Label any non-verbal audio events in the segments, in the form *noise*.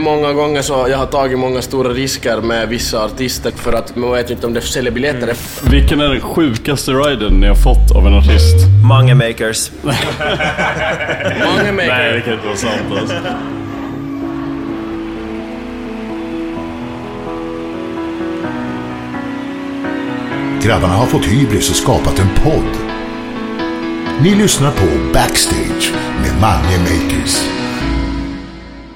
Många gånger så jag har tagit många stora risker med vissa artister för att man vet inte om det säljer biljetter. Vilken är den sjukaste riden ni har fått av en artist? Mange makers. *laughs* Många Nej, det kan inte vara sant alltså. Grabbarna har fått hybris och skapat en podd. Ni lyssnar på Backstage med Mange Makers.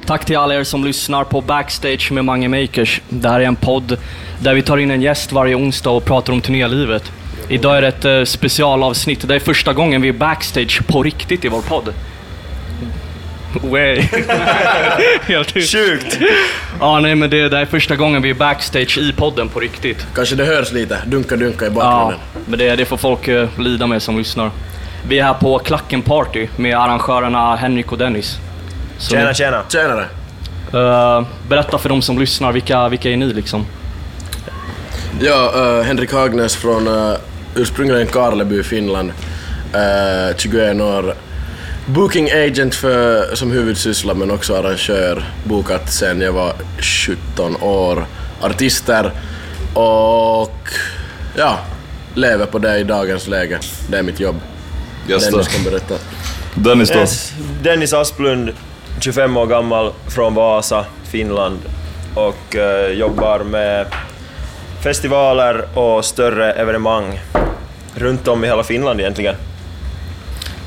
Tack till alla er som lyssnar på Backstage med Mange Makers. Det här är en podd där vi tar in en gäst varje onsdag och pratar om turnélivet. Idag är det ett eh, specialavsnitt. Det är första gången vi är backstage på riktigt i vår podd. Way. *laughs* Helt Sjukt! Ja, nej men det, det är första gången vi är backstage i podden på riktigt. Kanske det hörs lite dunka-dunka i Ja, bakgrunden. men det, det får folk eh, lida med som lyssnar. Vi är här på Klacken Party med arrangörerna Henrik och Dennis. Så Tjena, ni- tjena. Tjenare! Eh, berätta för de som lyssnar, vilka, vilka är ni liksom? Ja, eh, Henrik Hagnes från uh, ursprungligen Karleby, Finland. Uh, 21 år. Booking agent för, som huvudsyssla men också arrangör. Bokat sen jag var 17 år. Artister och ja, lever på det i dagens läge. Det är mitt jobb. Yes, Dennis då. kan berätta. Dennis då? Yes. Dennis Asplund, 25 år gammal, från Vasa, Finland och eh, jobbar med festivaler och större evenemang runt om i hela Finland egentligen.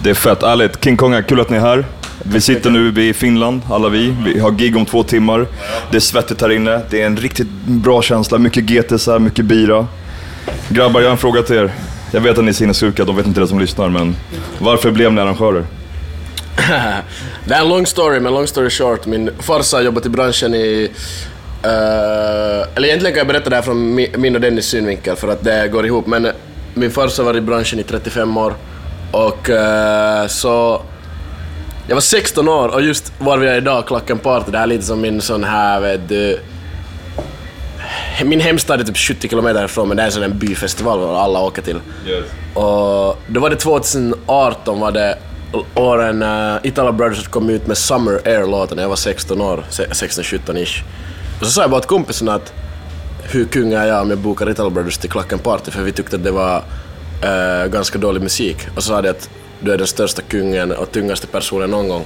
Det är fett ärligt. King Konga, kul att ni är här. Vi sitter nu i Finland, alla vi. Vi har gig om två timmar. Det är svettigt här inne. Det är en riktigt bra känsla. Mycket GTs här, mycket bira. Grabbar, jag har en fråga till er. Jag vet att ni är sinnessjuka, de vet inte det som lyssnar, men varför blev ni arrangörer? Det är en lång story, men long story short. Min farsa har jobbat i branschen i... eh, eller egentligen kan jag berätta det här från mi- min och Dennis synvinkel för att det går ihop. Men min farsa var i branschen i 35 år och eh, så... Jag var 16 år och just var vi är idag, Klacken Party, det här är lite som min sån här, vet du... Min hemstad är typ 70 kilometer ifrån men det är en sån här byfestival där alla åker till. Och då var det 2018 var det åren uh, Italo Brothers kom ut med Summer Air-låten när jag var 16 år, 16-17-ish. Och så sa jag bara till kompisen att hur kung är jag om jag bokar Italo Brothers till Klacken Party för vi tyckte att det var eh, ganska dålig musik. Och så sa de att du är den största kungen och tyngsta personen någon gång.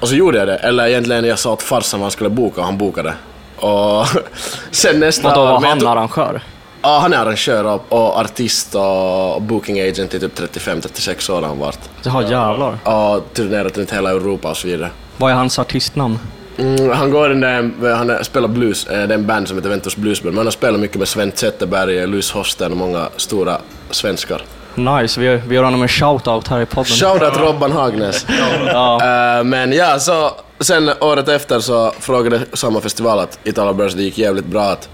Och så gjorde jag det, eller egentligen jag sa åt farsan vad han skulle boka och han bokade. Och *laughs* sen nästa Vadå, var han arrangör? Ja, han är arrangör och, och artist och booking agent i typ 35-36 år har han varit. Jaha, jävlar. Och turnerat runt hela Europa och så vidare. Vad är hans artistnamn? Mm, han går den där, han är- spelar blues, eh, det är en band som heter Ventus Bluesband, men han har spelat mycket med Sven Zetterberg, Louis Hosten och många stora svenskar. Nice, vi, vi gör honom en shout-out här i podden. Shoutout Robban Hagnes. *laughs* Ja. Eh, men ja, så sen året efter så frågade samma festival att Italo Brothers, det gick jävligt bra att,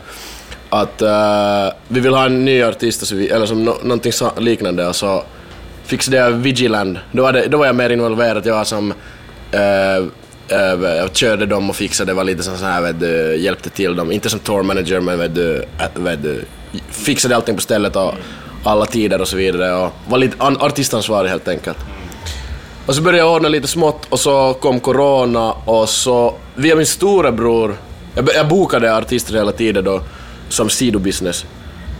att uh, vi vill ha en ny artist, vi, eller som no, någonting liknande och så fixade jag Vigiland. Då var, det, då var jag mer involverad, jag var som eh, eh, uh, jag körde dem och fixade, var lite sån här, vet du, hjälpte till dem. Inte som tour manager men vet du, vet du, fixade allting på stället och alla tider och så vidare och var lite artistansvarig helt enkelt. Och så började jag ordna lite smått och så kom corona och så via min storebror, jag, jag bokade artister hela tiden då som sidobusiness.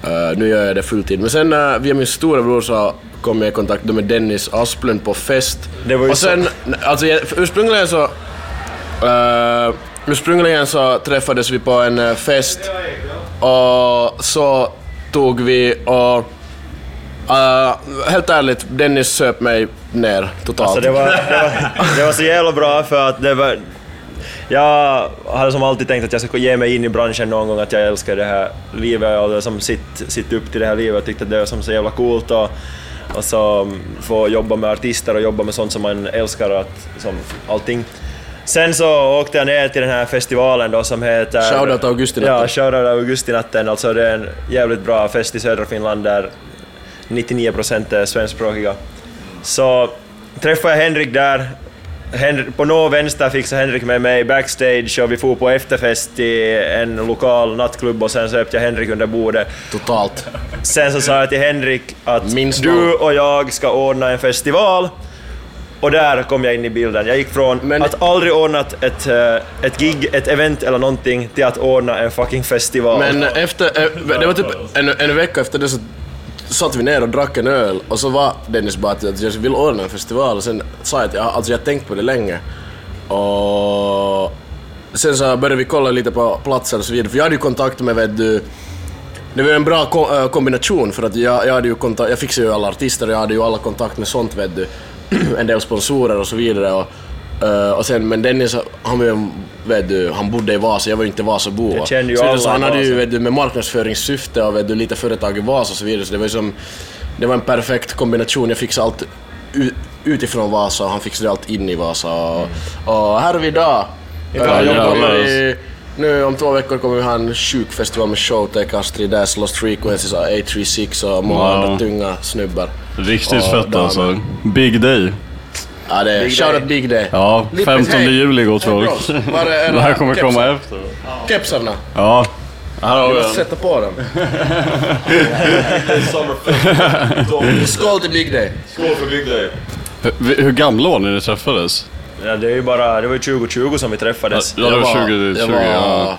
Uh, nu gör jag det fulltid. Men sen uh, via min storebror så kom jag i kontakt med Dennis Asplund på fest. Det var ju och sen, alltså jag- för ursprungligen så uh, ursprungligen så träffades vi på en fest och så tog vi och Uh, helt ärligt, Dennis söp mig ner totalt. Alltså det var, det, var, det var så jävla bra för att det var... Jag hade som alltid tänkt att jag skulle ge mig in i branschen någon gång, att jag älskar det här livet och som sitt, sitt upp till det här livet. Jag tyckte att det var som så jävla coolt och, och så få jobba med artister och jobba med sånt som man älskar, att, som allting. Sen så åkte jag ner till den här festivalen då som heter... Shoutout Augustinatten. Ja, shoutout Augustinatten. Alltså det är en jävligt bra fest i södra Finland där 99% är svenskspråkiga. Så träffade jag Henrik där. Henrik, på nå vänster fixade Henrik med mig backstage och vi for på efterfest i en lokal nattklubb och sen söp jag Henrik under bordet. Totalt. Sen så sa jag till Henrik att Minst du och jag ska ordna en festival. Och där kom jag in i bilden. Jag gick från Men- att aldrig ordnat ett, eh, ett gig, ett event eller någonting till att ordna en fucking festival. Men efter, eh, det var typ en, en vecka efter det så satt vi ner och drack en öl och så var Dennis bara att jag vill ordna en festival och sen sa jag att jag, alltså jag har tänkt på det länge. Och sen så började vi kolla lite på platser och så vidare för jag hade ju kontakt med vet du det var en bra ko- eh, kombination för att jag, jag hade ju kontakt, jag fixade ju alla artister och jag hade ju alla kontakt med sånt vet du. *clears throat* en del sponsorer och så vidare och, äh, och sen men Dennis han var vet du, han bodde i Vasa, jag var ju inte Vasabo. Jag kände ju så, alla så han hade ju vet du, med marknadsföringssyfte och vet du, lite företag i Vasa och så vidare så det var som, det var en perfekt kombination, jag fixade allt utifrån Vasa och han fixade allt in i Vasa och, och här är vi idag. Idag jobbar kommer vi. vi nu om två veckor kommer vi ha en sjuk festival med Showtake, Astrid Dash, Lost Frequencies, A36 och många Wow. andra tunga snubbar. Riktigt Ja, fett alltså. Big day. Ja, det är Big shoutout day. Big Day. Ja, Lippis, 15 hej. juli gott folk. Var Det här kommer komma efter. Kepsarna. Ja. Här har Vi den. sätta på dem. *laughs* Skål till Big Day. Skål för Big Day. Hur, hur gamla var ni när ni träffades? ja, det, är ju bara, det var ju 2020 som vi träffades. Ja, det var 20, 20 jag var ja.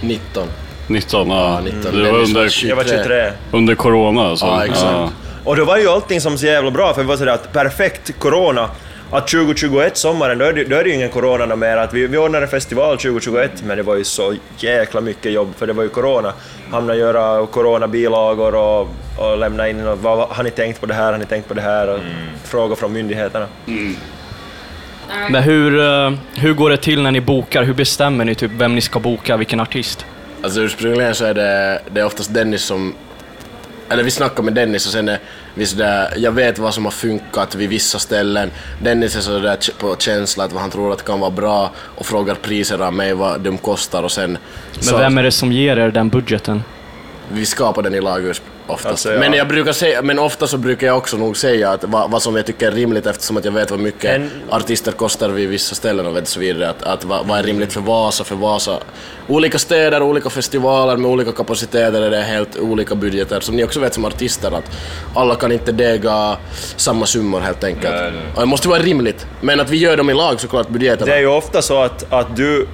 19. 19, ja. 19. Det var Dennis under, 23. Jag var 23. under corona alltså. Ja, exakt. Och då var ju allting som så jävla bra, för det var sådär att perfekt corona, att 2021 sommaren, då är det, då är det ju ingen corona mer. Att vi, vi ordnade festival 2021, men det var ju så jäkla mycket jobb, för det var ju corona. Hamna göra coronabilagor och, och lämna in, och, vad, har ni tänkt på det här, har ni tänkt på det här, och frågor från myndigheterna. Men hur, eh, hur går det till när ni bokar? Hur bestämmer ni typ vem ni ska boka, vilken artist? Alltså ursprungligen så är det, det är oftast Dennis som... Eller vi snackar med Dennis och sen är vi sådär, jag vet vad som har funkat vid vissa ställen. Dennis är sådär på känsla att vad han tror att kan vara bra och frågar priser av mig, vad de kostar och sen... Men vem är det som ger er den budgeten? Vi skapar den i lag urs- oftast. Alltså, ja. Men jag brukar säga, men ofta så brukar jag också nog säga att vad, vad som jag tycker är rimligt eftersom att jag vet vad mycket En- artister kostar vid vissa ställen och vet så vidare. Att, att vad, vad är rimligt för Vasa, för Vasa. Olika städer, olika festivaler med olika kapaciteter är det helt olika budgeter. Som ni också vet som artister att alla kan inte dega samma summor helt enkelt. Och det måste vara rimligt. Men att vi gör dem i lag såklart, budgeterna. Det är ju ofta så att, att du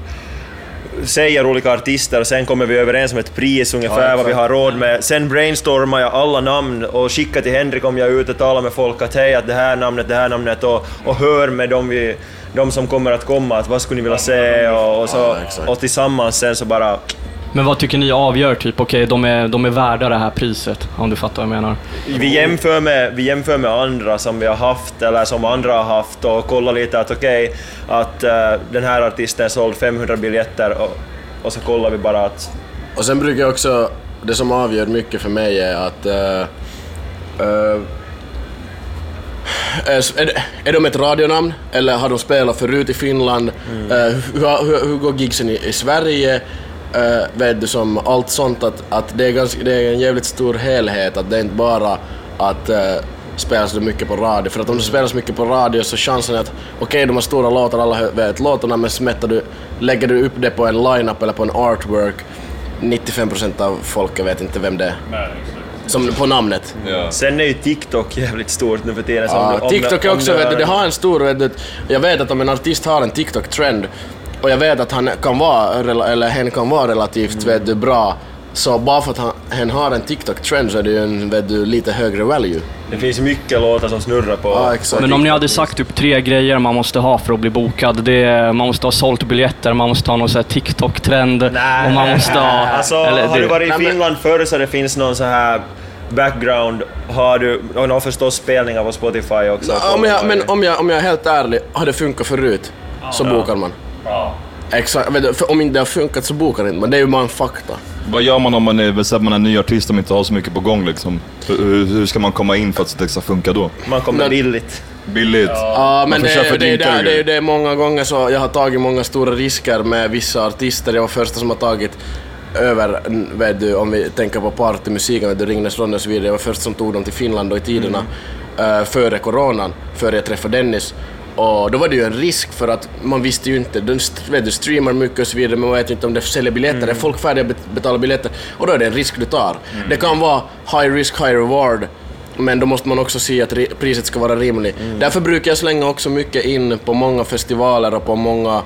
säger olika artister och sen kommer vi överens om ett pris ungefär Ja, vad vi har råd med. Sen brainstormar jag alla namn och skickar till Henrik om jag är ute och talar med folk att hej, att det här namnet, det här namnet och, och hör med dem, vi, de som kommer att komma att vad skulle ni vilja se och, och, så, och tillsammans sen så bara Men vad tycker ni avgör typ, okej de, är, de är värda det här priset, om du fattar vad jag menar? vi jämför, med, vi jämför med andra som vi har haft eller som andra har haft och kollar lite att okej, att eh, den här artisten såld 500 biljetter och, och så kollar vi bara att Och sen brukar jag också, det som avgör mycket för mig är att eh, eh, är, är, de ett radionamn eller har de spelat förut i Finland? Eh, hur, hur, hur går gigsen i, i Sverige? Uh, vet du, som allt sånt att, att det, är ganska, det är en jävligt stor helhet, att det är inte bara att uh, spelas det mycket på radio. För att om det spelas mycket på radio så chansen är att okej, de har stora låtar, alla vet låtarna, men smättar du, lägger du upp det på en line-up eller på en artwork, 95% av folket vet inte vem det är. Som på namnet. Sen är ju TikTok jävligt stort nu för tiden. Ja, om TikTok är om också, du vet du, det har en stor, vet du, jag vet att om en artist har en TikTok-trend och jag vet att han kan vara, eller hen kan vara relativt vet du, bra, så bara för att han, hen har en TikTok-trend så är det ju en vet du, lite högre value. Det finns mycket låtar som snurrar på... Ja, exakt. Men om ni hade sagt typ tre grejer man måste ha för att bli bokad. Det är, man måste ha sålt biljetter, man måste ha någon TikTok-trend och man måste ha... Alltså, eller har du varit i Nej, men- Finland förr så det finns någon så här background, har du, och någon förstås spelningar på Spotify också. Om jag, men om jag, om jag är helt ärlig, har det funkat förut så bokar man. Exakt, vet du, för om inte det har funkat så bokar inte man. Det är ju bara en fakta. Vad gör man om man är, man är en ny artist som inte har så mycket på gång liksom? Hur, hur- ska man komma in för att det ska funka då? Man kommer Men- billigt. Billigt. Ja, men får det, det, det, och det, det, är många gånger så jag har tagit många stora risker med vissa artister. Jag var första som har tagit över, vet du, om vi tänker på partymusiken, vet du, Ringnes Ronny och så vidare. Jag var först som tog dem till Finland då i tiderna eh, före coronan, före jag träffade Dennis. Och då var det ju en risk för att man visste ju inte, de vet streamar mycket och så vidare, men man vet inte om det säljer biljetter. Är folk färdiga att bet- betala biljetter? Och då är det en risk du tar. Det kan vara high risk, high reward. Men då måste man också se att ri- priset ska vara rimligt. Därför brukar jag slänga också mycket in på många festivaler och på många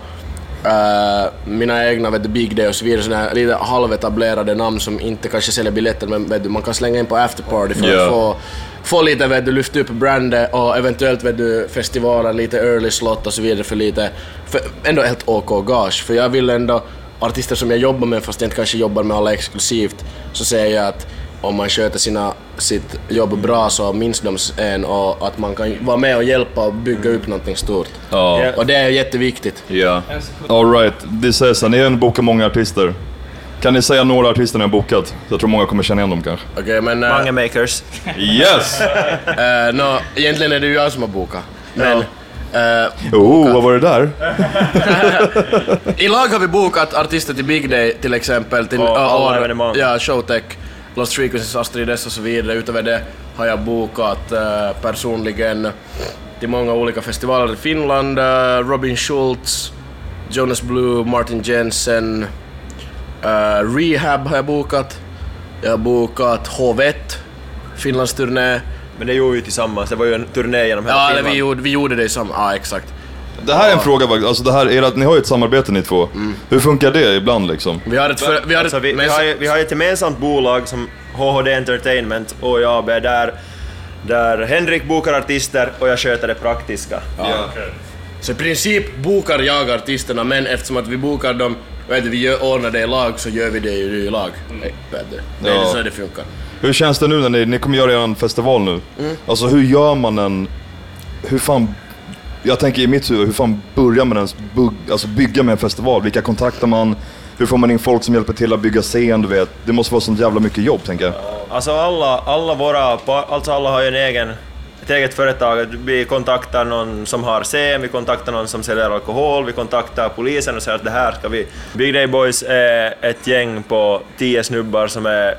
eh, mina egna vet du, Big Day och så vidare, här lite halvetablerade namn som inte kanske säljer biljetter men vet du, man kan slänga in på afterparty för Ja. att få, få lite, vet du, lyfta upp brandet och eventuellt vet du, festivaler, lite early slot och så vidare för lite, för ändå helt OK gage. För jag vill ändå, artister som jag jobbar med fast jag inte kanske jobbar med alla exklusivt, så säger jag att om man sköter sina, sitt jobb bra så minns de en och att man kan vara med och hjälpa och bygga upp någonting stort. Ja. Och det är jätteviktigt. Ja. Alright, det sägs att ni har bokat många artister. Kan ni säga några artister ni har bokat? Jag tror många kommer känna igen dem kanske. Okej, men... eh, Mange makers. Yes! *laughs* eh, nå, egentligen är det ju jag som har bokat. Men... eh, Oh, vad var det där? *laughs* I lag har vi bokat artister till Big Day till exempel, till alla år- evenemang. Ja, Showtech, Lost Frequencies, Astrid S och så vidare. Utöver det har jag bokat eh, personligen till många olika festivaler i Finland. eh, Robin Schultz, Jonas Blue, Martin Jensen, eh, Rehab har jag bokat. Jag har bokat H1, Finlands turné. Men det gjorde vi tillsammans, det var ju en turné genom hela Ja, Finland. vi gjorde, vi gjorde det i samma... Ja, exakt. Det här är en fråga, faktiskt. alltså det här, är att ni har ju ett samarbete ni två. Hur funkar det ibland liksom? Vi har ett... För, vi har Alltså, ett vi, vi, men- har ju, vi har ju ett gemensamt bolag som HHD Entertainment och jag är där, där Henrik bokar artister och jag sköter det praktiska. Så i princip bokar jag artisterna, men eftersom att vi bokar dem, vet du, vi gör, ordnar det i lag, så gör vi det ju i lag. Nej, Vet du. Det är Ja. så det funkar. Hur känns det nu när ni, ni kommer göra er festival nu? Alltså hur gör man en... Hur fan... Jag tänker i mitt huvud, hur fan börjar man ens bug, alltså bygga med en festival? Vilka kontaktar man? Hur får man in folk som hjälper till att bygga scen, du vet? Det måste vara sånt jävla mycket jobb, tänker jag. Alltså alla, alla våra, alltså alla har ju en egen, ett eget företag. Vi kontaktar någon som har scen, vi kontaktar någon som säljer alkohol, vi kontaktar polisen och säger att det här ska vi... Big Day Boys är ett gäng på tio snubbar som är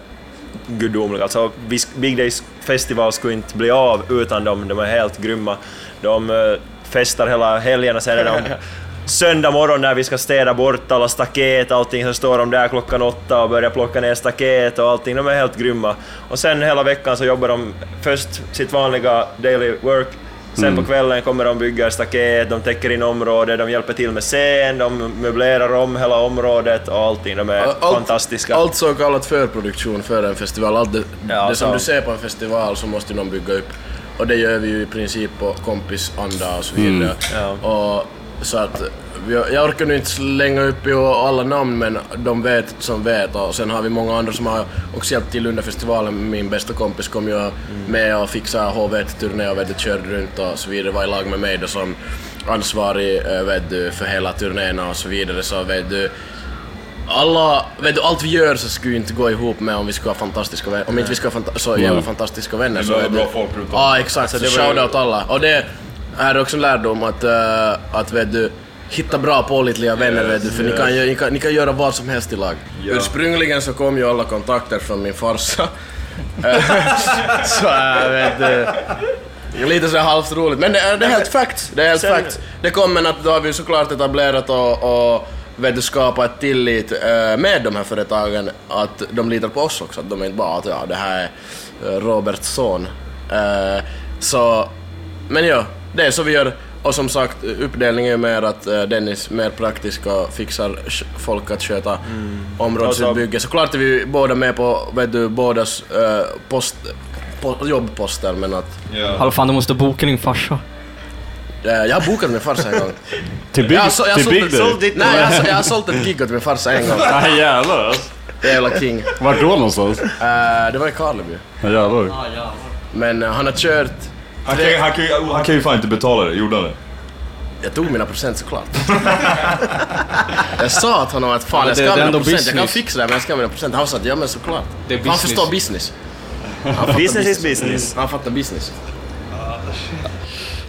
gudomliga. Alltså Big Days festival skulle inte bli av utan dem, de är helt grymma. De eh, festar hela helgen och sen är de söndag morgon när vi ska städa bort alla staket, allting, så står de där klockan åtta och börjar plocka ner staket och allting. De är helt grymma. Och sen hela veckan så jobbar de först sitt vanliga daily work, sen på kvällen kommer de bygga staket, de täcker in området, de hjälper till med scen, de möblerar om hela området och allting. De är Allt- fantastiska. Allt så kallat förproduktion för en festival. Allt det, Ja, det som så- du ser på en festival så måste någon bygga upp. Och det gör vi ju i princip på kompisanda och så vidare. Ja. Och, så att, jag orkar nu inte slänga upp i alla namn men de vet som vet och sen har vi många andra som har också hjälpt till under festivalen. Min bästa kompis kom ju med och fixade HV1-turné och vet körde runt och så vidare, var i lag med mig då som ansvarig eh, vet du, för hela turnéerna och så vidare. Så vet du, alla, vet du, allt vi gör så skulle ju inte gå ihop med om vi skulle ha fantastiska vänner. Om inte vi skulle ha fanta- så jävla fantastiska vänner så vet du- bra folk runt om. Ja exakt, Alltså, så det var ju- shoutout alla. Och det är också en lärdom att, eh, att vet du, hitta bra pålitliga vänner vet du, för ni, kan, ni, kan, ni kan göra vad som helst i lag. Ursprungligen så kom ju alla kontakter från min farsa. *laughs* Så äh, vet du, Lite så här halvt roligt, men det är, det är helt facts. Det är helt Sen- facts. Det kommer att då har vi såklart etablerat och, och vet du, skapat ett tillit eh, med de här företagen att de litar på oss också. Att de är inte bara att ja, det här är Roberts son. Eh, så, men ja, det är så vi gör. Och som sagt, uppdelningen är mer att eh, Dennis mer praktisk och fixar folk att sköta områdesutbygge. Såklart är vi båda med på vet du, bådas post, po, jobbposter men att Hallå fan, du måste boka din farsa. Eh, Jag har bokat min farsa en gång. *laughs* Till Big, Jag har, så, jag till sålt, big nej, jag, jag har sålt ett gig åt min farsa en gång. Nej *laughs* jävlar alltså. Jävla king. Vart då någonstans? Eh, det var i Karleby. Ja, jävlar. Men eh, han har kört... Han kan, han, kan, ju- han kan ju fan inte betala det, gjorde han det? Jag tog mina procent såklart. *laughs* jag sa att honom att fan Ja, jag det- ska ha mina procent, jag kan business. fixa det men jag ska ha mina procent. Han sa att ja men såklart. Det är Han business. förstår business. Han Business is business. Han fattar business.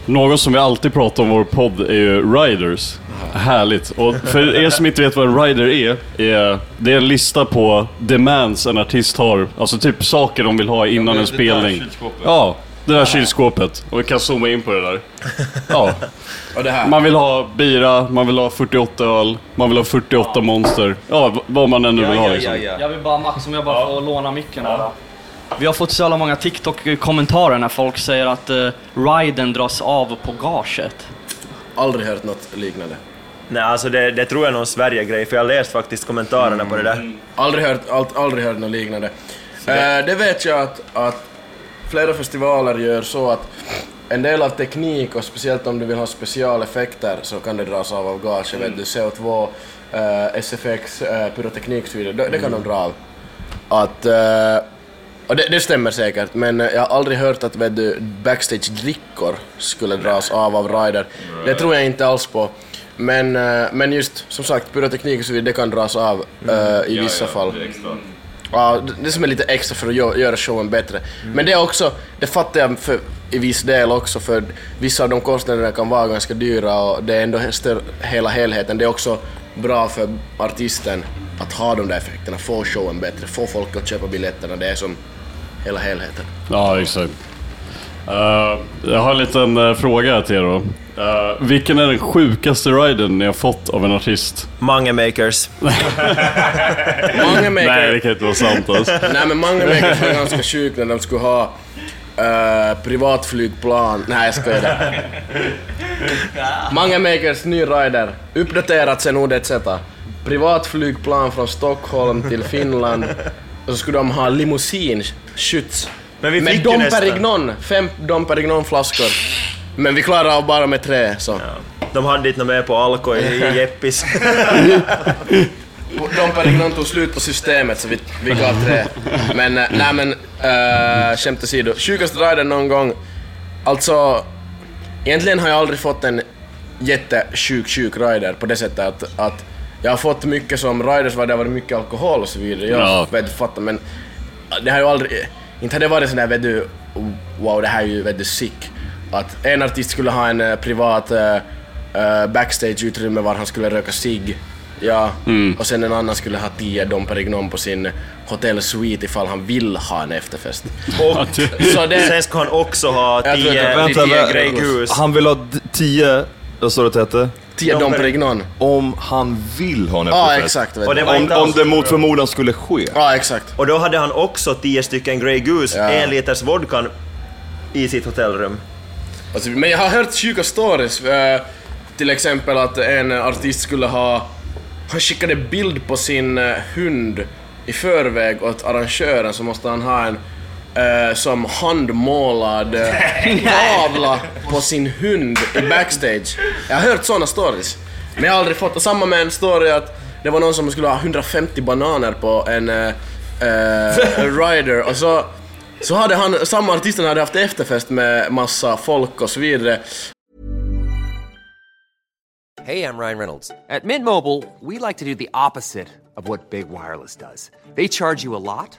Någon som vi alltid pratar om i vår podd är ju riders. Härligt. Och för er som inte vet vad en rider är, är det är en lista på demands en artist har. Alltså typ saker de vill ha innan en spelning. Ja, det där kylskåpet. Och vi kan zooma in på det där. *laughs* Ja. Och det här. Man vill ha bira, man vill ha 48 öl, man vill ha 48 monster. Ja, vad man ännu vill ha liksom. Jag vill bara, Max, om jag bara får låna micken här. Vi har fått så jävla många TikTok-kommentarer när folk säger att uh, riden dras av på gaget. Aldrig hört något liknande. Nej, alltså det, det tror jag är någon Sverige-grej, för jag har läst faktiskt kommentarerna på det där. Aldrig hört, allt, aldrig hört något liknande. Eh, det vet jag att, att flera festivaler gör så att en del av teknik och speciellt om du vill ha specialeffekter så kan det dras av av gage. Vet du, CO2, eh, SFX, eh, pyroteknik och så vidare. Det, det kan de dra av. Att, eh, och det, det stämmer säkert, men jag har aldrig hört att vet du, backstage-drickor skulle dras av av rider. Det tror jag inte alls på. Men, eh, men just som sagt, pyroteknik och så vidare, det kan dras av eh, i vissa fall. Ja, det- det som är lite extra för att gö- göra showen bättre. Men det är också, det fattar jag för, i viss del också, för vissa av de kostnaderna kan vara ganska dyra och det är ändå hela helheten. Det är också bra för artisten att ha de där effekterna, få showen bättre, få folk att köpa biljetterna. Det är som hela helheten. Ja, exakt. Eh, jag har en liten eh, fråga till er då. Eh, vilken är den sjukaste riden ni har fått av en artist? Mange makers. *laughs* Mange Nej, maker, det kan inte vara sant alltså. nej men Mange Makers var ganska sjuk när de skulle ha uh, privatflygplan. Nej jag skojar. Mange Makers ny rider, uppdaterat sen ODZ. Privatflygplan från Stockholm till Finland och så skulle de ha limousinskjuts. Men vi Med fick ju Dom nästan. Perignon, fem Dom Perignon-flaskor. Men vi klarade av bara med tre så. De hade inte något med på Alko i, i Jeppis. *laughs* Dom Perignon tog slut på systemet så vi, vi gav tre. Men, eh, nej men, uh, skämt åsido. Sjukaste riden någon gång. Alltså, egentligen har jag aldrig fått en jättesjuk, sjuk rider på det sättet att, att jag har fått mycket som riders var det har varit mycket alkohol och så vidare. Jag Ja. vet fattar men det har ju aldrig, inte har det varit sån där vet du, wow det här är ju vet du sick. Att en artist skulle ha en eh, privat eh, backstage-utrymme var han skulle röka cigg. Ja, och sen en annan skulle ha 10 Dom Perignon på sin hotellsuite ifall han vill ha en efterfest. *laughs* Och Så det, sen ska han också ha Jag tror 10 att- Vänta, 10 vä- Grey Goose. Han vill ha d- tio, vad sa du att det hette? 10 Dom Perignon. Om han vill ha en Ja, efterfest. exakt. Vet Och det var Om, inte om alls... det mot förmodan skulle ske. Ja, exakt. Och då hade han också 10 stycken Grey Goose, Ja. en liters vodka i sitt hotellrum. Alltså, men jag har hört sjuka stories. eh, till exempel att en artist skulle ha... Han skickade bild på sin eh, hund i förväg åt arrangören så måste han ha en eh, som handmålad eh, *laughs* tavla på sin hund i backstage. Jag har hört såna stories. Men jag har aldrig fått... Och samma med en story att det var någon som skulle ha 150 bananer på en eh, eh, *laughs* rider och så så hade han, samma artisten hade haft efterfest med massa folk och så vidare. Hey, I'm Ryan Reynolds. At Mint Mobile, we like to do the opposite of what Big Wireless does. They charge you a lot,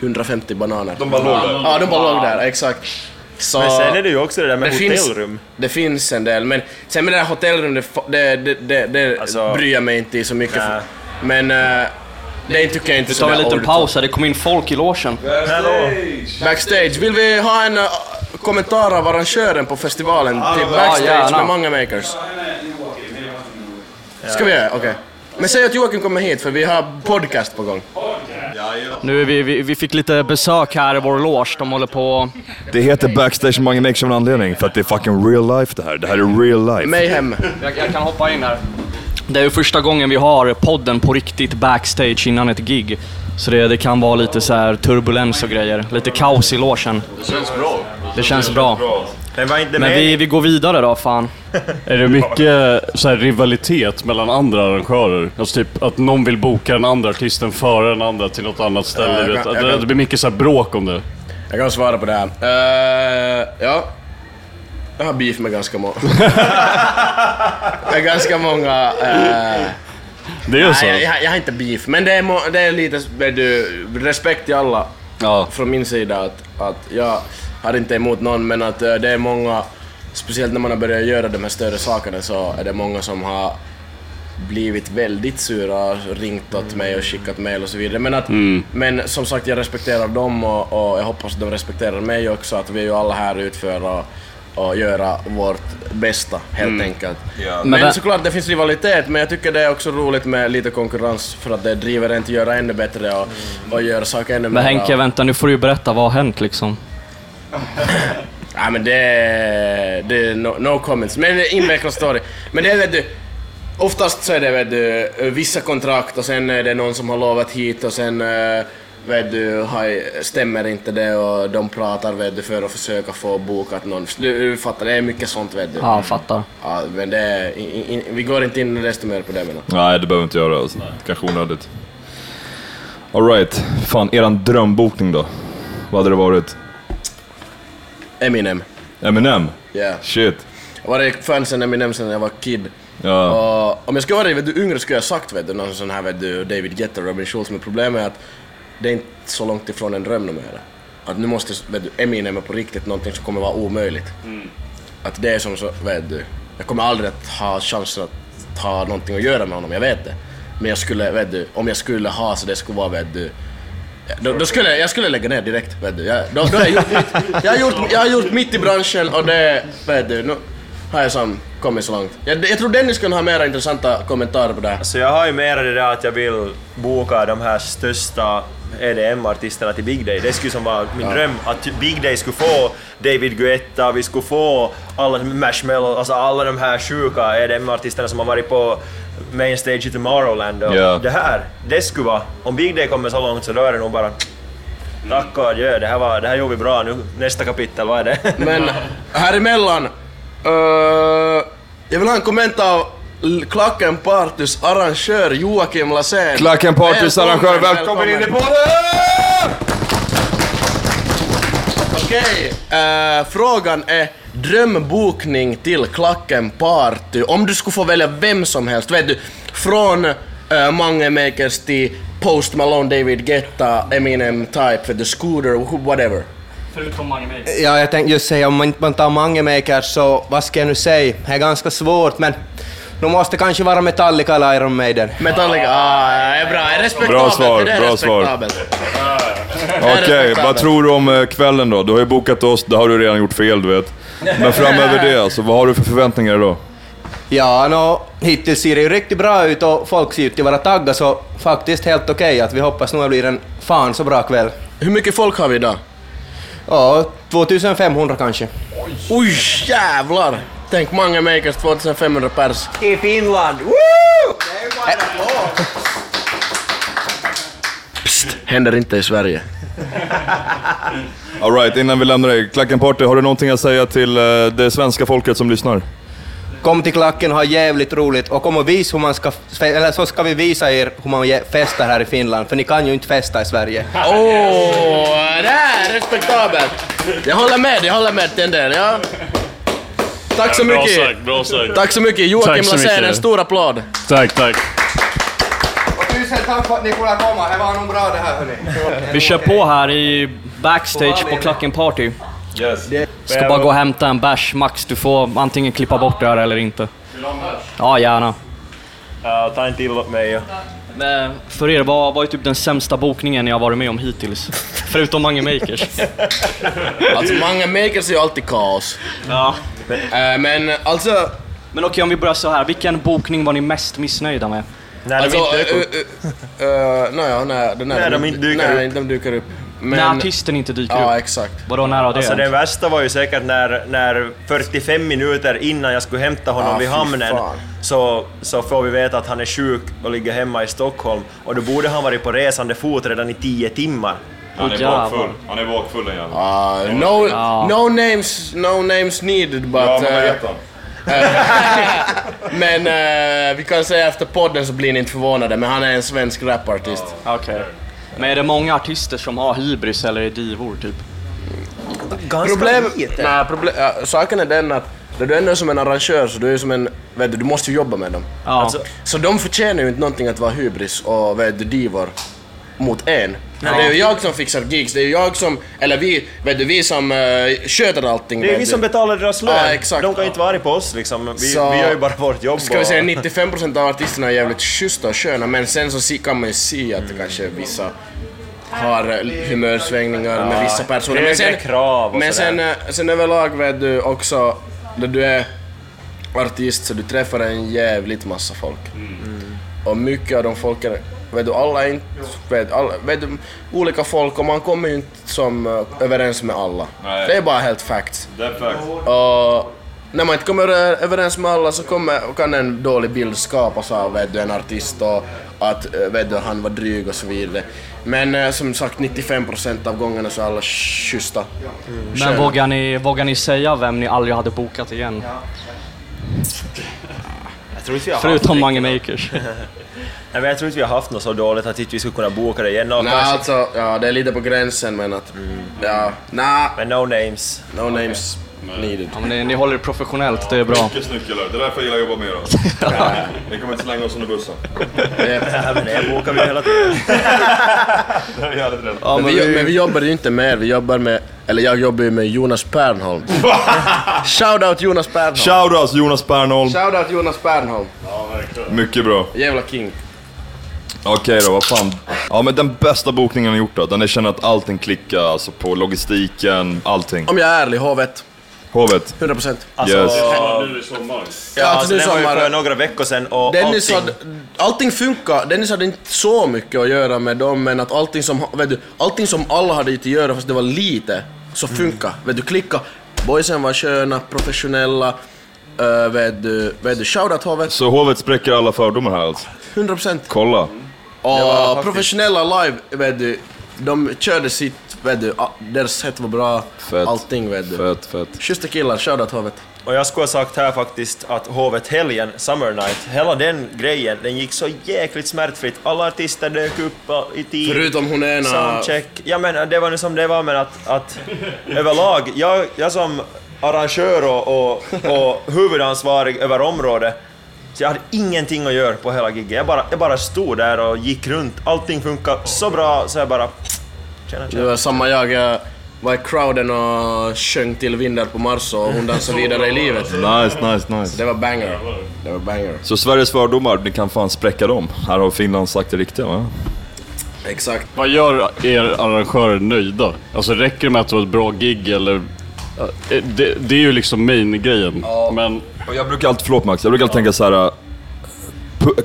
150 bananer. De bara låg där? Ja, de bara låg där, exakt. Så Men sen är det ju också det där med det finns, hotellrum. det finns en del, men sen med det där hotellrummet, det, det, det, det Alltså- bryr jag mig inte i så mycket för. Men eh, det tycker jag inte Vi tar en liten paus här, det kom in folk i logen. Hallå! Backstage, vill vi ha en eh, kommentar av arrangören på festivalen till Ja, Backstage gärna. med Manga Makers? Ska vi göra? Okej. Men säg att Joakim kommer hit för vi har podcast på gång. Nu är vi, vi, vi fick lite besök här i vår loge. De håller på... Det heter Backstage Makes av en anledning, för att det är fucking real life det här. Det här är real life. Mayhem. Jag, jag kan hoppa in här. Det är ju första gången vi har podden på riktigt backstage innan ett gig. Så det, det kan vara lite så här turbulens och grejer. Lite kaos i logen. Det känns bra. Det känns bra. Men var inte Men med... vi, vi går vidare då, fan. *laughs* Är det mycket så här, rivalitet mellan andra arrangörer? Alltså typ att någon vill boka den andra artisten före den andra till något annat ställe. Ja, jag vet. kan- jag det, kan- det blir mycket så här bråk om det. Jag kan svara på det här. Eh, ja. Jag har beef med ganska många. *laughs* med ganska många... eh, Det är så? nej, jag, jag har inte beef, men det är, må, det är lite vet du, respekt till alla Ja. från min sida. Att, att jag har inte emot någon, men att eh, det är många, speciellt när man har börjat göra de här större sakerna, så är det många som har blivit väldigt sura, ringt åt mig och skickat mail och så vidare. Men, att, men som sagt, jag respekterar dem och, och jag hoppas att de respekterar mig också, att vi är ju alla här ute för att och göra vårt bästa, helt enkelt. Men, Men vä- såklart, det finns rivalitet, men jag tycker det är också roligt med lite konkurrens för att det driver en till att göra ännu bättre och, och göra saker ännu Men mer. Henke, vänta nu får du ju berätta vad har hänt liksom. Ja men det är, det är no, no comments, men invecklad story. Men det är vet du, oftast så är det vet du, vissa kontrakt och sen är det någon som har lovat hit och sen eh, vet du, har, stämmer inte det och de pratar vet du, för att försöka få bokat någon. Du, du fattar, det är mycket sånt vet du. Ja, fattar. Ja, men det är, in, in, vi går inte in desto mer på det men. Nej, det behöver inte göra. Alltså. Kanske onödigt. Alright, fan eran drömbokning då? Vad hade det varit? Eminem. Eminem? Yeah. Shit. Jag var fansen Eminem sen jag var kid. Ja. Och om jag skulle vara vet du, yngre skulle jag sagt vet du, någon sån här vet du, David Guetta, Robin Schulz, men problemet är att det är inte så långt ifrån en dröm numera. Att nu måste vet du, Eminem är på riktigt någonting som kommer vara omöjligt. Att det är som så, vet du, jag kommer aldrig att ha chansen att ha någonting att göra med honom, jag vet det. Men jag skulle, vet du, om jag skulle ha så det skulle vara, vet du, då, då skulle jag, skulle lägga ner direkt, vet du. Jag, då, då har jag, gjort mitt, jag, har gjort, jag har gjort mitt i branschen och det, vet du, nu har jag som kommit så långt. Jag, jag tror Dennis kan ha mera intressanta kommentarer på det här. Så jag har ju mera det där att jag vill boka de här största EDM-artisterna till Big Day. Det skulle som vara min dröm, att Big Day skulle få David Guetta, vi skulle få alla Marshmello, alltså alla de här sjuka EDM-artisterna som har varit på main stage i Tomorrowland. Och Ja. Det här, det skulle vara, om Big Day kommer så långt så då är det nog bara Tack och adjö, det här, var, det här gjorde vi bra nu. Nästa kapitel, vad är det? *laughs* Men här emellan, uh, jag vill ha en kommentar Klacken Partys arrangör Joakim Lasén. Klacken Partys arrangör, välkommen in i podden! Okej, eh, frågan är drömbokning till Klacken Party. Om du skulle få välja vem som helst, vet du, från uh, Mange Makers till Post Malone, David Guetta, Eminem Type, vet du, Scooter, whatever. Förutom Mange Makers. Ja, jag tänkte just säga om man inte tar mange makers så vad ska jag nu säga? Det är ganska svårt men de måste kanske vara Metallica eller Iron Maiden. Metallica, ah, är bra, är respektabelt. Bra svar, det är bra svar. respektabelt. Okej, vad tror du om eh, kvällen då? Du har ju bokat oss, det har du redan gjort fel du vet. Men framöver det, alltså, vad har du för förväntningar då? Ja, nå, hittills ser det ju riktigt bra ut och folk ser ut att vara taggade så faktiskt helt okej att vi hoppas nog det blir en fan så bra kväll. Hur mycket folk har vi idag? Ja, 2500 kanske. Oj, jävlar! Tänk Mange Makers 2500 pers. I Finland! Händer inte i Sverige. Alright, innan vi lämnar dig. Klacken Party, har du någonting att säga till eh, det svenska folket som lyssnar? Kom till klacken och ha jävligt roligt och kom och visa hur man ska, eller så ska vi visa er hur man festar här i Finland, för ni kan ju inte festa i Sverige. Åh, det är respektabelt! Jag håller med, jag håller med till en del, ja. Tack så Bra mycket! sagt, bra sagt. Tack så mycket Joakim mycket. en stor applåd! Tack, tack. Tusen tack för att ni kunde komma, det var nog bra det här hörni. *laughs* Vi kör på här i backstage på Klacken Party. Yes. Ska bara gå och hämta en bärs, Max. Du får antingen klippa bort det här eller inte. Ja, gärna. Ja, ta en till åt mig. Men för er, vad vad är typ den sämsta bokningen ni har varit med om hittills? Förutom Mange Makers. *laughs* Alltså Mange Makers är ju alltid kaos. Ja. Eh, Men alltså, Men okej, om vi börjar så här. Vilken bokning var ni mest missnöjda med? När alltså, de inte dök uh, upp. uh, uh, naja, när, när, När de inte dyker när upp. de dyker upp. Men, När artisten inte dyker Ja, upp. exakt. Vadå, när har det Alltså den värsta var ju säkert när, när 45 minuter innan jag skulle hämta honom Ah, vid hamnen så, så får vi veta att han är sjuk och ligger hemma i Stockholm och då borde han varit på resande fot redan i 10 timmar. Han är bakfull. Han är bakfull den jäveln. Ah, no, no names, no names needed but... Ja, vad eh, heter han? *laughs* men eh, vi kan säga efter podden så blir ni inte förvånade, men han är en svensk rapartist. Okej. Men är det många artister som har hybris eller är divor typ? Ganska Problem, lite. nej, problem, ja, saken är den att när du ändå är som en arrangör så du är som en, vet du, du måste ju jobba med dem. Ja. Alltså, Så de förtjänar ju inte någonting att vara hybris och vet du, divor mot en. För Det är ju jag som fixar gigs, det är ju jag som, eller vi, vet du, vi som uh, sköter allting. det är vi du. som betalar deras lön. Ja, exakt. De kan inte vara arga på oss liksom. Vi, Så- vi gör ju bara vårt jobb. Ska vi säga 95% av artisterna är jävligt schyssta och sköna, men sen så kan man ju se att kanske vissa har eh, humörsvängningar med vissa personer. Men sen, krav och men sen, eh, sen överlag vet du också, när du är artist så du träffar en jävligt massa folk. Och mycket av de folken, vet du, alla är inte, vet, alla, vet du, olika folk och man kommer ju inte som eh, överens med alla. Nej. Det är bara helt facts. Det är fact. Och när man inte kommer överens med alla så kommer, kan en dålig bild skapas av vet du, en artist och att eh, vet du, han var dryg och så vidare. Men eh, som sagt 95% av gångerna så är alla schyssta. Men Sköna. vågar ni, vågar ni säga vem ni aldrig hade bokat igen? Jag tror inte vi har Förutom Mange Makers. *laughs* Nej, men jag tror inte vi har haft något så dåligt att inte vi skulle kunna boka det igen. Och Nej, kanske, alltså, ja, det är lite på gränsen men att, ja, nej, Men no names. no names needed. Ja, men ni, ni håller det professionellt, det är bra. Mycket snyggt killar. Det är därför jag gillar att jobba med er. *laughs* Ni kommer inte slänga oss under bussen. *laughs* Nej, men det bokar vi hela tiden. *laughs* Det är jävligt rätt. Ja, Men vi, men vi jobbar ju inte med er, vi jobbar med, eller jag jobbar ju med Jonas Pernholm. Shoutout Jonas Pernholm. Shoutouts Jonas Bernholm. Shoutout Jonas Pernholm. Mycket bra. Jävla king. Okej då, vad fan. Ja men den bästa bokningen ni gjort då? Den ni känner att allting klickar, alltså på logistiken, allting. Om jag är ärlig, Hovet. Hovet. 100%. Alltså, Yes. Ja, nu i sommar. Ja, alltså, alltså, nu det var ju sommar- för några veckor sedan och Dennis allting... hade, allting funkar. Dennis hade inte så mycket att göra med dem, men att allting som, vet du, allting som alla hade att göra fast det var lite, så funkar. Vet du, klicka. Boysen var sköna, professionella. Uh, vet du, vet du, shoutout Hovet. Så Hovet spräcker alla fördomar här alltså? 100%. Kolla. Och professionella live, vet du, de körde sitt, vet du, deras sätt var bra. Fett. Allting vet du. Fett, fett. Schyssta killar, shoutout Hovet. Och jag skulle ha sagt här faktiskt att Hovet helgen, Summer Night, hela den grejen, den gick så jäkligt smärtfritt. Alla artister dök upp i tid. Förutom hon ena... Soundcheck. Ja men det var nu som det var, men att, att överlag, jag, jag som arrangör och, och, och *laughs* huvudansvarig över området, så jag hade ingenting att göra på hela giget. Jag bara, jag bara stod där och gick runt. Allting funkade så bra så jag bara... Tjena, Det tjena. var samma jag, jag var i crowden och sjöng till Vindar på Mars och hon dansade *laughs* vidare i livet. Nice, nice, nice. Det var banger. Det var banger. Så Sveriges fördomar, ni kan fan spräcka dem. Här har Finland sagt det riktiga va? Exakt. Vad gör er arrangörer nöjda? Alltså räcker det med att det var ett bra gig eller? Ja, Det, det är ju liksom main-grejen. Men Och jag brukar alltid, förlåt Max, jag brukar alltid tänka så här. äh,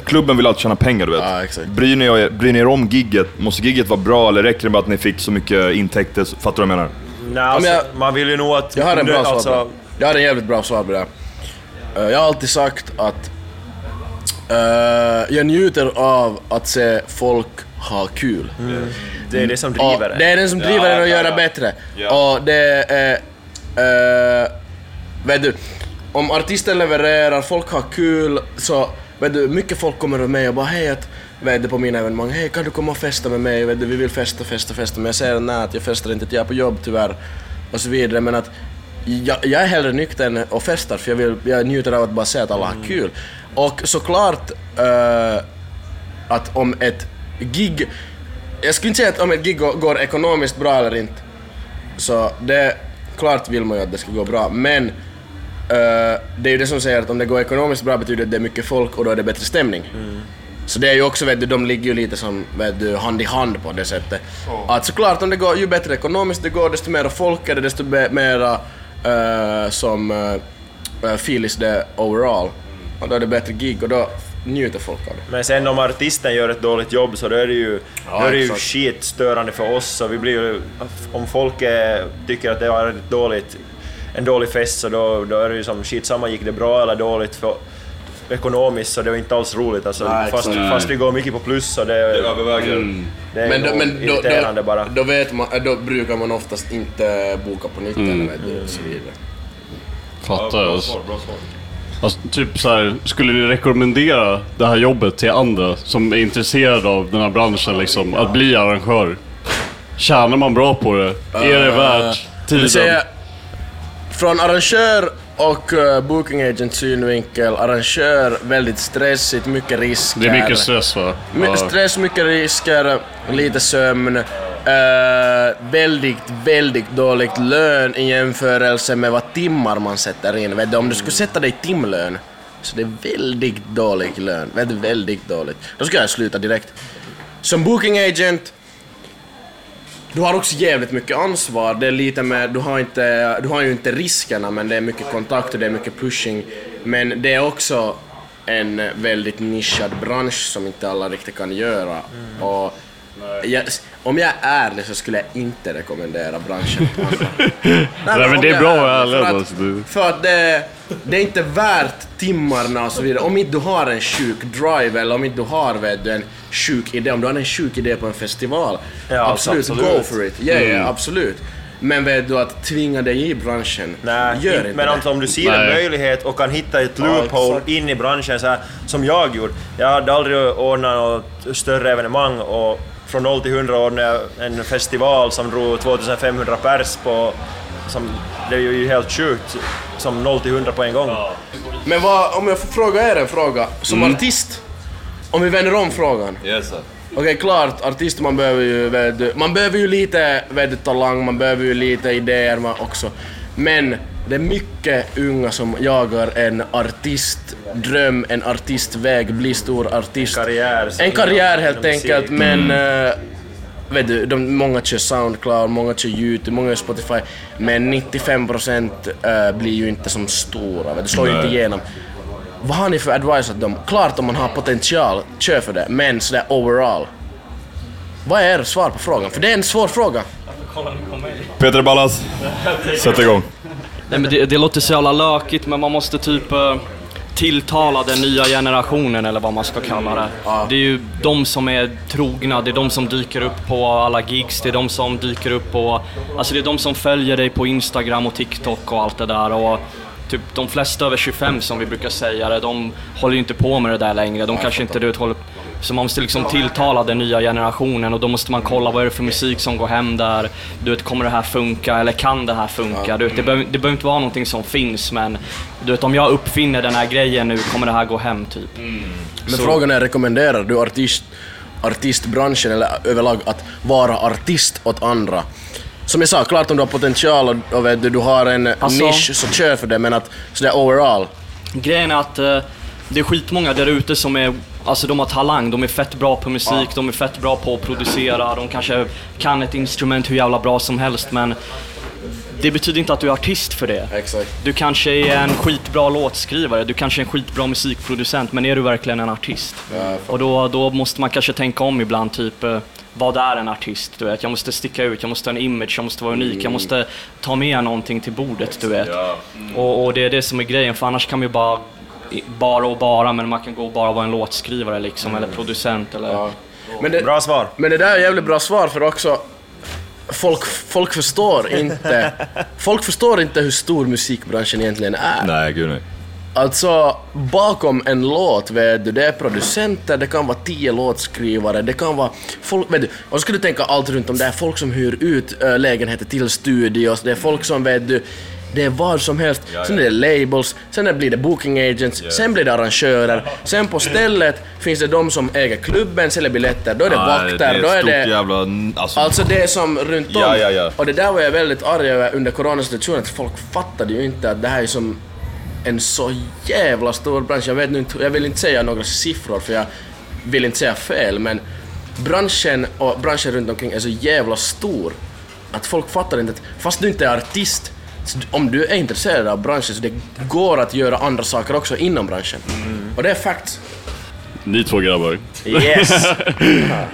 Klubben vill alltid tjäna pengar du vet. Ja, exakt. Bryr, ni er, bryr ni er om gigget? Måste gigget vara bra eller räcker det med att ni fick så mycket intäkter? Fattar du vad jag menar? Nej, alltså, jag- man vill ju nog att... Jag har en bra svar på alltså, det. Jag har en jävligt bra svar på det. Eh, Jag har alltid sagt att eh, jag njuter av att se folk ha kul. Det är det som Och driver det är den som driver Ja, en att ja, göra ja. bättre. Ja. Och det är... eh, vet du, om artisten levererar, folk har kul, så vet du, mycket folk kommer till mig och bara hej att vet du, på mina evenemang, hej kan du komma och festa med mig? Vet du, vi vill festa, festa, festa. Men jag säger nej, att jag festar inte, att jag är på jobb tyvärr. Och så vidare. Men att jag, jag är hellre nykter än och festar för jag, vill, jag njuter av att bara se att alla har kul. Och såklart eh, att om ett gig... Jag skulle inte säga att om ett gig går, ekonomiskt bra eller inte. Så det... Klart vill man ju att det ska gå bra, men det är ju det som säger att om det går ekonomiskt bra betyder det att det är mycket folk och då är det bättre stämning. Så det är ju också, vet du, de ligger ju lite som vet du, hand i hand på det sättet. Att såklart, om det går, ju bättre ekonomiskt det går, desto mer folk är det, desto be- mera eh, som uh, feel is det overall. Och då är det bättre gig och då njuter folk av det. Men sen om artisten gör ett dåligt jobb så då är det ju, Ja, då är det ju skitstörande för oss. Så vi blir ju, om folk eh, tycker att det ett dåligt, en dålig fest så då, då är det ju som skitsamma gick det bra eller dåligt för ekonomiskt så det är inte alls roligt. Alltså, Nej, fast, exakt. fast vi går mycket på plus så det, Det överväger. Mm, det är Men, då, men då, irriterande då, bara. då, vet man, då brukar man oftast inte boka på nytt Mm. eller så vidare. Fattar jag. Alltså, typ så här, skulle ni rekommendera det här jobbet till andra som är intresserade av den här branschen, liksom, att bli arrangör? Tjänar man bra på det? Är det Eh, värt det tiden? Från arrangör och uh, booking agent synvinkel, arrangör väldigt stressigt, mycket risker. Det är mycket stress va? My- Stress, mycket risker, lite sömn. eh, väldigt, väldigt dåligt lön i jämförelse med vad timmar man sätter in. Vet du, om du skulle sätta dig timlön, så det är väldigt dålig lön. Väldigt, väldigt dåligt. Då ska jag sluta direkt. Som booking agent, du har också jävligt mycket ansvar. Det är lite med, du har, inte, du har ju inte riskerna men det är mycket kontakt och det är mycket pushing. Men det är också en väldigt nischad bransch som inte alla riktigt kan göra. Och jag, om jag är ärlig så skulle jag inte rekommendera branschen till andra. Nej, Nej, men det är bra att vara ärlig, för att, alltså, det- för att det, det är inte värt timmarna och så vidare. Om inte du har en sjuk drive eller om inte du har vet du, en sjuk idé. Om du har en sjuk idé på en festival, Ja, absolut, absolut. go for it. Ja, ja, Mm. absolut. Men vet du att tvinga dig i branschen, Nej, gör inte, men det. alltså om du ser en möjlighet och kan hitta ett Ja, loophole exakt. in i branschen så här, som jag gjorde. Jag hade aldrig ordnat något större evenemang och från 0 till 100 ordnade jag en festival som drog 2500 pers på... Som, det är ju helt sjukt, som 0 till 100 på en gång. Men vad, om jag får fråga er en fråga, som Mm. artist, om vi vänder om frågan. Yes, sir. Okej, klart, artist man behöver ju, vet man behöver ju lite vet talang, man behöver ju lite idéer man också. Men det är mycket unga som jagar en artistdröm, en artistväg, bli stor artist. Karriär. En karriär helt enkelt, men eh, vet du, de, många kör Soundcloud, många kör YouTube, många kör Spotify, men 95% eh, blir ju inte som stora, vet du, slår ju inte igenom. Vad har ni för advice åt dem? Klart om man har potential, kör för det, men sådär overall. Vad är ert svar på frågan? För det är en svår fråga. Peter Ballas, sätt igång. Nej, men det, det låter så jävla lökigt, men man måste typ eh, tilltala den nya generationen, eller vad man ska kalla det. Det är ju de som är trogna, det är de som dyker upp på alla gigs, det är de som dyker upp på... Alltså det är de som följer dig på Instagram och TikTok och allt det där. Och typ de flesta över 25 som vi brukar säga det, de håller ju inte på med det där längre. De kanske inte du vet, håller... Så man måste liksom tilltala den nya generationen och då måste man kolla vad är det för musik som går hem där. Du vet, kommer det här funka eller kan det här funka? Du vet, det, behöver, det behöver inte vara någonting som finns men du vet, om jag uppfinner den här grejen nu kommer det här gå hem typ. Men frågan är, rekommenderar du artist, artistbranschen eller överlag att vara artist åt andra? Som jag sa, klart om du har potential och, och vet du, du har en Alltså- nisch så kör för det, men att sådär overall. Grejen är att eh, det är skitmånga där ute som är, alltså de har talang, de är fett bra på musik, de är fett bra på att producera, de kanske kan ett instrument hur jävla bra som helst men det betyder inte att du är artist för det. Exakt. Du kanske är en skitbra låtskrivare, du kanske är en skitbra musikproducent, men är du verkligen en artist? Och då, då måste man kanske tänka om ibland, typ eh, vad är en artist? Du vet? Jag måste sticka ut, jag måste ha en image, jag måste vara unik, jag måste ta med någonting till bordet, du vet. Och, och det är det som är grejen, för annars kan man ju bara, bara och bara, men man kan gå och bara vara en låtskrivare liksom, eller producent eller... Men det, Bra svar. Men det där är jävligt bra svar för också folk, folk förstår inte *laughs* folk förstår inte hur stor musikbranschen egentligen är. Nej, gud nej. Alltså, bakom en låt, vet du, det är producenter, det kan vara tio låtskrivare, det kan vara folk, vet du, och så ska du tänka allt runt om det är folk som hyr ut äh, lägenheter till studios, det är folk som, vet du, det är vad som helst. Sen är det labels, sen blir det booking agents, sen blir det arrangörer, sen på stället finns det de som äger klubben, säljer biljetter, då är det Ja, vakter, det är då är det... jävla... Alltså, Alltså det är som runt om. Ja, ja, ja. Och det där var jag väldigt arg över under coronasituationen, att folk fattade ju inte att det här är som en så jävla stor bransch. Jag, vet inte, jag vill inte säga några siffror för jag vill inte säga fel, men branschen och branschen runt omkring är så jävla stor att folk fattar inte att fast du inte är artist, så om du är intresserad av branschen så det går att göra andra saker också inom branschen. Och det är facts. Ni två grabbar. Yes! *laughs*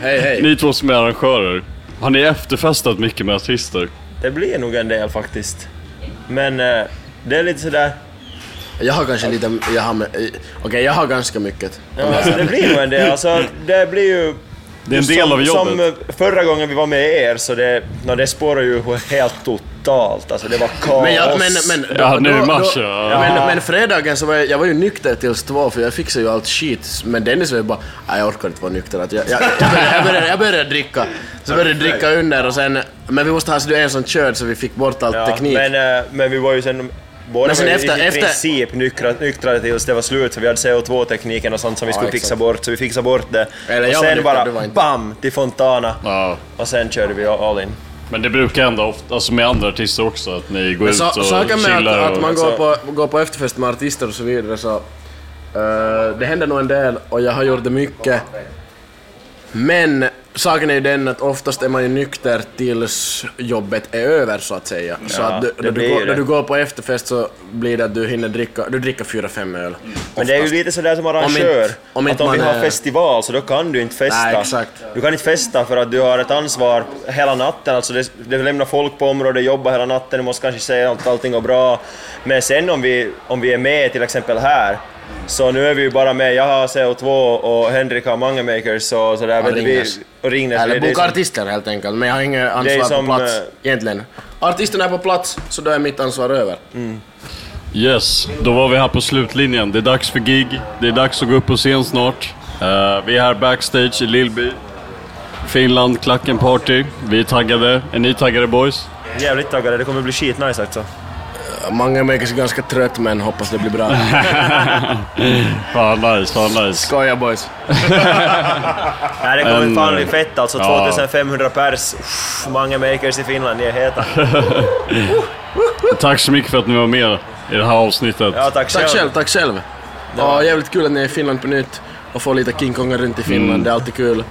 Hej hej. Ni två som är arrangörer. Har ni efterfestat mycket med artister? Det blir nog en del faktiskt. Men eh, det är lite sådär... Jag har kanske lite, jag har med, okej jag har ganska mycket. Ja, alltså, det blir nog en del. Alltså, det blir ju... Det är en som, del av jobbet. Som förra gången vi var med er, så det, no, det spårar ju helt totalt. Alltså det var kaos. *laughs* Men, jag, men, men, Ja, nu i mars, ja. men, men fredagen så var jag, jag var ju nykter tills två för jag fixade ju allt skit. Men Dennis var ju bara, "Nej, jag orkar inte vara nykter. Att jag, jag, jag, började, jag, började, jag började dricka. Så började jag dricka under och sen, men vi måste ha så du är en som körde så vi fick bort all ja, teknik. Men, eh, men vi var ju sen... Båda var ju efter- i efter- princip nyktra, nyktrade tills det var slut, för vi hade CO2-tekniken och sånt som vi skulle fixa exakt. bort, så vi fixade bort det. Eller och sen nykter, bara du. BAM! till Fontana. Ja. Och sen körde vi all in. Men det brukar hända ofta, alltså med andra artister också, att ni går Men ut och saken med chillar att, att man och... går på, går på efterfest med artister och så vidare så... eh, det händer nog en del och jag har gjort det mycket. Men saken är ju den att oftast är man ju nykter tills jobbet är över så att säga. så Ja, att du, när, du går, när du går på efterfest så blir det att du hinner dricka, du dricker fyra, fem öl. Men det är ju lite sådär som Om arrangör. inte- om att inte om vi har är- festival så då kan du inte festa. Nej, exakt. Du kan inte festa för att du har ett ansvar hela natten. Alltså det, det lämnar folk på området, jobbar hela natten, du måste kanske säga att allting går bra. Men sen om vi, om vi är med till exempel här, så nu är vi ju bara med, jag har CO2 och Henrik har Mangamakers så, så där, vi, Ringnes. och Ringnes. Eller boka artister helt enkelt, men jag har inget Det är ansvar som, på plats eh, egentligen. Artisten är på plats, så då är mitt ansvar över. Yes, då var vi här på slutlinjen. Det är dags för gig. Det är dags att gå upp på scen snart. Eh, vi är här backstage i Lillby. Finland, Klacken Party. Vi är taggade. Är ni taggade boys? Jävligt taggade, det kommer bli skitnice alltså. Många makers är ganska trött men hoppas det blir bra. *laughs* Fan nice, fan nice. Skoja boys. *laughs* Nej, det kommer fan bli fett alltså. ja. 2500 pers. Många makers i Finland, ni är heta. *laughs* Tack så mycket för att ni var med i det här avsnittet. Ja, tack själv. Tack själv, tack själv. Ja, jävligt kul att ni är i Finland på nytt och får lite King Konga runt i Finland, Mm. det är alltid kul.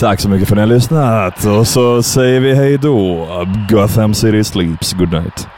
Tack så mycket för att ni har lyssnat och så säger vi hej då. Gotham City Sleeps. Good night.